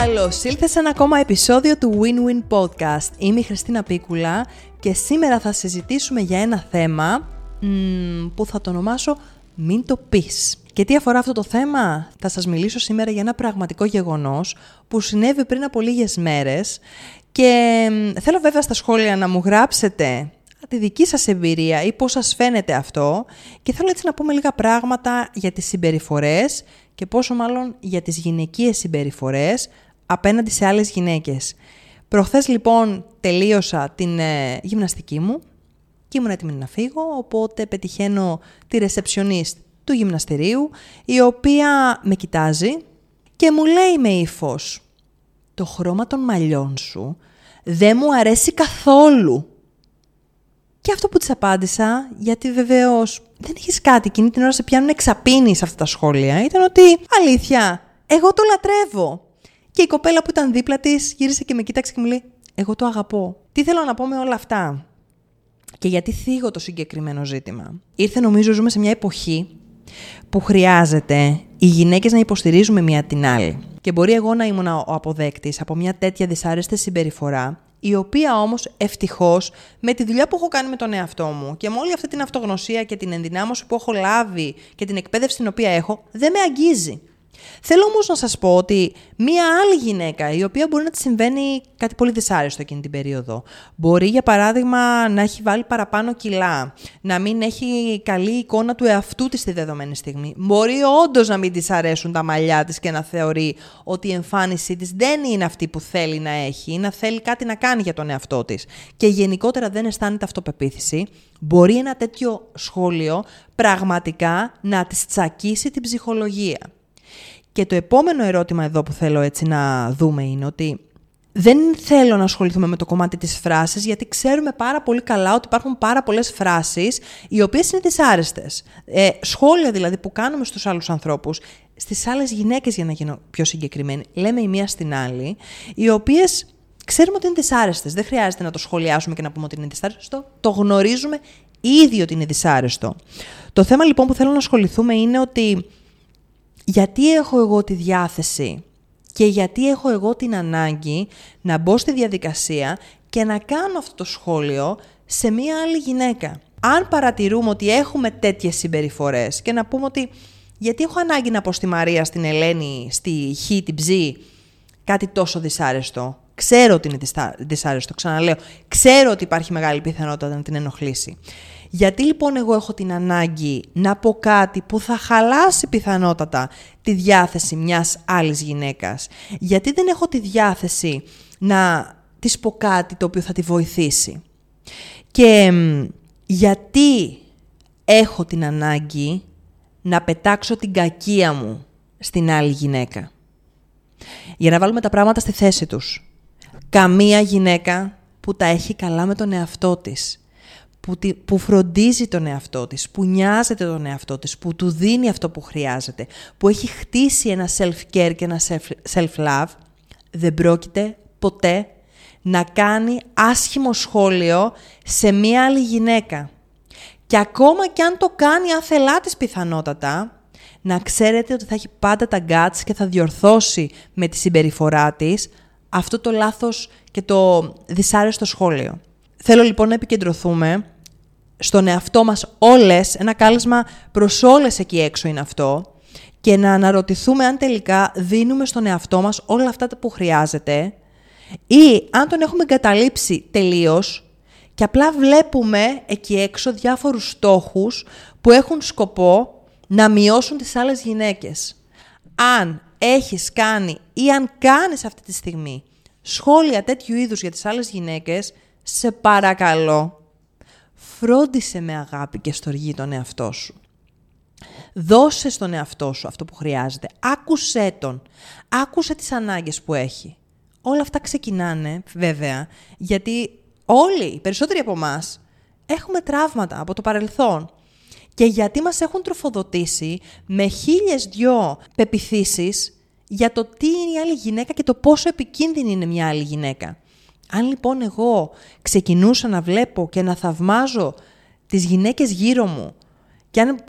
Καλώς ήλθες σε ένα ακόμα επεισόδιο του Win-Win Podcast. Είμαι η Χριστίνα Πίκουλα και σήμερα θα συζητήσουμε για ένα θέμα που θα το ονομάσω «Μην το πεις». Και τι αφορά αυτό το θέμα, θα σας μιλήσω σήμερα για ένα πραγματικό γεγονός που συνέβη πριν από λίγες μέρες και θέλω βέβαια στα σχόλια να μου γράψετε τη δική σας εμπειρία ή πώς σας φαίνεται αυτό και θέλω έτσι να πούμε λίγα πράγματα για τις συμπεριφορές και πόσο μάλλον για τις γυναικείες συμπεριφορές απέναντι σε άλλες γυναίκες. Προχθές λοιπόν τελείωσα την ε, γυμναστική μου και ήμουν έτοιμη να φύγω, οπότε πετυχαίνω τη ρεσεψιονίστ του γυμναστηρίου, η οποία με κοιτάζει και μου λέει με ύφος. «Το χρώμα των μαλλιών σου δεν μου αρέσει καθόλου». Και αυτό που της απάντησα, γιατί βεβαίως δεν έχεις κάτι, εκείνη την ώρα σε πιάνουν εξαπίνει σε αυτά τα σχόλια, ήταν ότι αλήθεια, εγώ το λατρεύω. Και η κοπέλα που ήταν δίπλα της γύρισε και με κοίταξε και μου λέει: Εγώ το αγαπώ. Τι θέλω να πω με όλα αυτά; Και γιατί θίγω το συγκεκριμένο ζήτημα; Ήρθε νομίζω ζούμε σε μια εποχή που χρειάζεται οι γυναίκες να υποστηρίζουμε μία την άλλη. Και μπορεί εγώ να ήμουν ο αποδέκτης από μια τέτοια δυσάρεστη συμπεριφορά η οποία όμως ευτυχώς με τη δουλειά που έχω κάνει με τον εαυτό μου και με όλη αυτή την αυτογνωσία και την ενδυνάμωση που έχω λάβει και την εκπαίδευση την οποία έχω, δεν με αγγίζει. Θέλω όμως να σας πω ότι μία άλλη γυναίκα, η οποία μπορεί να της συμβαίνει κάτι πολύ δυσάρεστο εκείνη την περίοδο, μπορεί για παράδειγμα να έχει βάλει παραπάνω κιλά, να μην έχει καλή εικόνα του εαυτού της στη δεδομένη στιγμή. Μπορεί όντως να μην της αρέσουν τα μαλλιά της και να θεωρεί ότι η εμφάνισή της δεν είναι αυτή που θέλει να έχει ή να θέλει κάτι να κάνει για τον εαυτό της. Και γενικότερα δεν αισθάνεται αυτοπεποίθηση. Μπορεί ένα τέτοιο σχόλιο πραγματικά να της τσακίσει την ψυχολογία. Και το επόμενο ερώτημα εδώ που θέλω έτσι να δούμε είναι ότι δεν θέλω να ασχοληθούμε με το κομμάτι της φράσης, γιατί ξέρουμε πάρα πολύ καλά ότι υπάρχουν πάρα πολλές φράσεις οι οποίες είναι δυσάρεστες. Ε, σχόλια δηλαδή που κάνουμε στους άλλους ανθρώπους, στις άλλες γυναίκες για να γίνω πιο συγκεκριμένη, λέμε η μία στην άλλη, οι οποίες ξέρουμε ότι είναι δυσάρεστες. Δεν χρειάζεται να το σχολιάσουμε και να πούμε ότι είναι δυσάρεστο. Το γνωρίζουμε ήδη ότι είναι δυσάρεστο. Το θέμα λοιπόν που θέλω να ασχοληθούμε είναι ότι γιατί έχω εγώ τη διάθεση και γιατί έχω εγώ την ανάγκη να μπω στη διαδικασία και να κάνω αυτό το σχόλιο σε μία άλλη γυναίκα. Αν παρατηρούμε ότι έχουμε τέτοιες συμπεριφορές και να πούμε ότι γιατί έχω ανάγκη να πω στη Μαρία, στην Ελένη, στη Χ, την Ψ, κάτι τόσο δυσάρεστο. Ξέρω ότι είναι δυσάρεστο, ξαναλέω. Ξέρω ότι υπάρχει μεγάλη πιθανότητα να την ενοχλήσει. Γιατί λοιπόν εγώ έχω την ανάγκη να πω κάτι που θα χαλάσει πιθανότατα τη διάθεση μιας άλλης γυναίκας; Γιατί δεν έχω τη διάθεση να της πω κάτι το οποίο θα τη βοηθήσει; Και γιατί έχω την ανάγκη να πετάξω την κακία μου στην άλλη γυναίκα; Για να βάλουμε τα πράγματα στη θέση τους. Καμία γυναίκα που τα έχει καλά με τον εαυτό της που, που φροντίζει τον εαυτό της, που νοιάζεται τον εαυτό της, που του δίνει αυτό που χρειάζεται, που έχει χτίσει ένα self-care και ένα self-love, δεν πρόκειται ποτέ να κάνει άσχημο σχόλιο σε μία άλλη γυναίκα. Και ακόμα και αν το κάνει αθελά της πιθανότατα, να ξέρετε ότι θα έχει πάντα τα guts και θα διορθώσει με τη συμπεριφορά της αυτό το λάθος και το δυσάρεστο σχόλιο. Θέλω λοιπόν να επικεντρωθούμε στον εαυτό μας όλες, ένα κάλεσμα προς όλες εκεί έξω είναι αυτό, και να αναρωτηθούμε αν τελικά δίνουμε στον εαυτό μας όλα αυτά που χρειάζεται ή αν τον έχουμε εγκαταλείψει τελείως και απλά βλέπουμε εκεί έξω διάφορους στόχους που έχουν σκοπό να μειώσουν τις άλλες γυναίκες. Αν έχεις κάνει ή αν κάνεις αυτή τη στιγμή σχόλια τέτοιου είδους για τις άλλες γυναίκες, σε παρακαλώ φρόντισε με αγάπη και στοργή τον εαυτό σου. Δώσε στον εαυτό σου αυτό που χρειάζεται. Άκουσέ τον. Άκουσε τις ανάγκες που έχει. Όλα αυτά ξεκινάνε, βέβαια, γιατί όλοι, οι περισσότεροι από εμάς, έχουμε τραύματα από το παρελθόν. Και γιατί μας έχουν τροφοδοτήσει με χίλιες δυο πεπιθήσεις για το τι είναι η άλλη γυναίκα και το πόσο επικίνδυνη είναι μια άλλη γυναίκα. Αν λοιπόν εγώ ξεκινούσα να βλέπω και να θαυμάζω τις γυναίκες γύρω μου και αν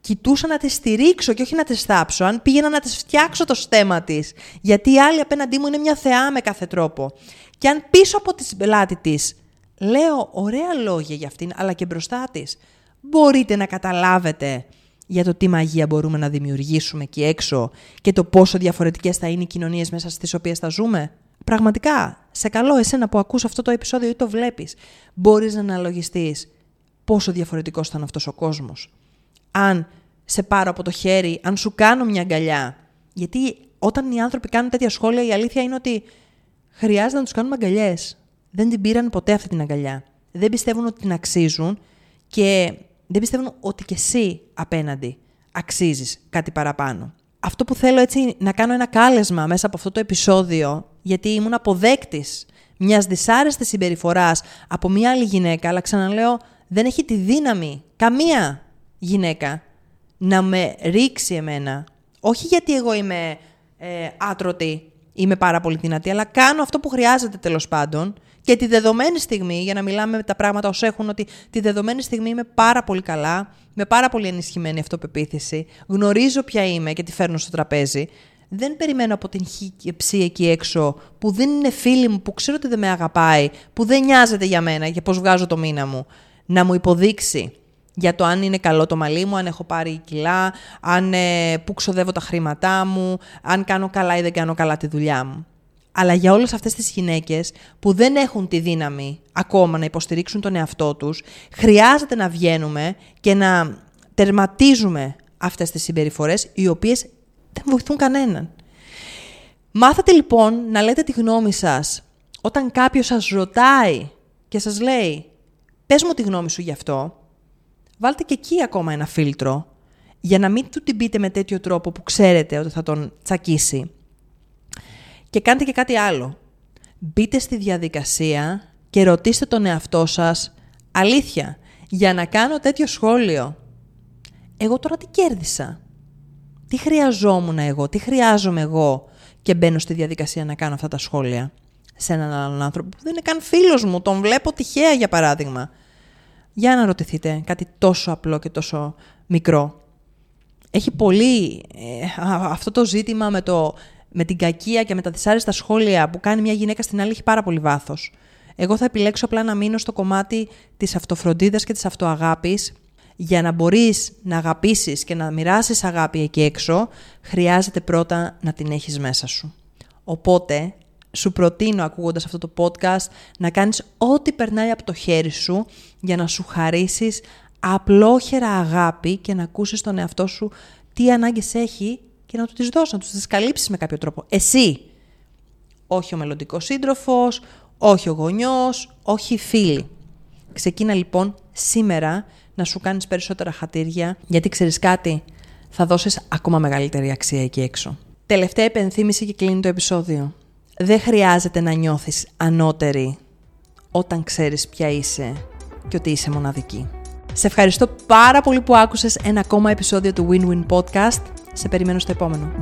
κοιτούσα να τις στηρίξω και όχι να τις θάψω, αν πήγαινα να τις φτιάξω το στέμα της, γιατί η άλλη απέναντί μου είναι μια θεά με κάθε τρόπο, και αν πίσω από τη πλάτη της λέω ωραία λόγια για αυτήν, αλλά και μπροστά της, μπορείτε να καταλάβετε για το τι μαγεία μπορούμε να δημιουργήσουμε εκεί έξω και το πόσο διαφορετικές θα είναι οι κοινωνίες μέσα στις οποίες θα ζούμε; Πραγματικά, σε καλό εσένα που ακούς αυτό το επεισόδιο ή το βλέπεις, μπορείς να αναλογιστείς πόσο διαφορετικός θα είναι αυτός ο κόσμος. Αν σε πάρω από το χέρι, αν σου κάνω μια αγκαλιά. Γιατί όταν οι άνθρωποι κάνουν τέτοια σχόλια, η αλήθεια είναι ότι χρειάζεται να τους κάνουμε αγκαλιές. Δεν την πήραν ποτέ αυτή την αγκαλιά. Δεν πιστεύουν ότι την αξίζουν και δεν πιστεύουν ότι κι εσύ απέναντι αξίζεις κάτι παραπάνω. Αυτό που θέλω έτσι να κάνω ένα κάλεσμα μέσα από αυτό το επεισόδιο, γιατί ήμουν αποδέκτης μιας δυσάρεστης συμπεριφοράς από μια άλλη γυναίκα, αλλά ξαναλέω, δεν έχει τη δύναμη καμία γυναίκα να με ρίξει εμένα. Όχι γιατί εγώ είμαι ε, άτρωτη, είμαι πάρα πολύ δυνατή, αλλά κάνω αυτό που χρειάζεται τέλος πάντων και τη δεδομένη στιγμή, για να μιλάμε με τα πράγματα όσο έχουν, ότι τη δεδομένη στιγμή είμαι πάρα πολύ καλά, με πάρα πολύ ενισχυμένη αυτοπεποίθηση, γνωρίζω ποια είμαι και τη φέρνω στο τραπέζι. Δεν περιμένω από την χύψη εκεί έξω, που δεν είναι φίλη μου, που ξέρω ότι δεν με αγαπάει, που δεν νοιάζεται για μένα και πώς βγάζω το μήνα μου, να μου υποδείξει για το αν είναι καλό το μαλλί μου, αν έχω πάρει κιλά, αν, ε, που ξοδεύω τα χρήματά μου, αν κάνω καλά ή δεν κάνω καλά τη δουλειά μου. Αλλά για όλες αυτές τις γυναίκες που δεν έχουν τη δύναμη ακόμα να υποστηρίξουν τον εαυτό τους, χρειάζεται να βγαίνουμε και να τερματίζουμε αυτές τις συμπεριφορές, οι οποίες δεν βοηθούν κανέναν. Μάθατε λοιπόν να λέτε τη γνώμη σας όταν κάποιος σας ρωτάει και σας λέει «Πες μου τη γνώμη σου γι' αυτό», βάλτε και εκεί ακόμα ένα φίλτρο για να μην του την πείτε με τέτοιο τρόπο που ξέρετε ότι θα τον τσακίσει. Και κάντε και κάτι άλλο. Μπείτε στη διαδικασία και ρωτήστε τον εαυτό σας αλήθεια για να κάνω τέτοιο σχόλιο. Εγώ τώρα τι κέρδισα; Τι χρειαζόμουν εγώ, τι χρειάζομαι εγώ και μπαίνω στη διαδικασία να κάνω αυτά τα σχόλια σε έναν άλλον άνθρωπο που δεν είναι καν φίλος μου, τον βλέπω τυχαία για παράδειγμα. Για να ρωτηθείτε κάτι τόσο απλό και τόσο μικρό. Έχει πολύ ε, αυτό το ζήτημα με το με την κακία και με τα δυσάρεστα σχόλια που κάνει μια γυναίκα στην άλλη έχει πάρα πολύ βάθος. Εγώ θα επιλέξω απλά να μείνω στο κομμάτι της αυτοφροντίδας και της αυτοαγάπης. Για να μπορείς να αγαπήσεις και να μοιράσεις αγάπη εκεί έξω, χρειάζεται πρώτα να την έχεις μέσα σου. Οπότε, σου προτείνω ακούγοντας αυτό το podcast να κάνεις ό,τι περνάει από το χέρι σου για να σου χαρίσεις απλόχερα αγάπη και να ακούσεις τον εαυτό σου τι ανάγκες έχει και να του τις δώσεις, να τους τις καλύψεις με κάποιο τρόπο. Εσύ, όχι ο μελλοντικός σύντροφος, όχι ο γονιός, όχι οι φίλοι. Ξεκίνα λοιπόν σήμερα να σου κάνεις περισσότερα χατήρια, γιατί ξέρεις κάτι, θα δώσεις ακόμα μεγαλύτερη αξία εκεί έξω. Τελευταία επενθύμηση και κλείνει το επεισόδιο. Δεν χρειάζεται να νιώθεις ανώτερη όταν ξέρεις ποια είσαι και ότι είσαι μοναδική. Σε ευχαριστώ πάρα πολύ που άκουσες ένα ακόμα επεισόδιο του Win-Win Podcast σε περιμένω στο επόμενο.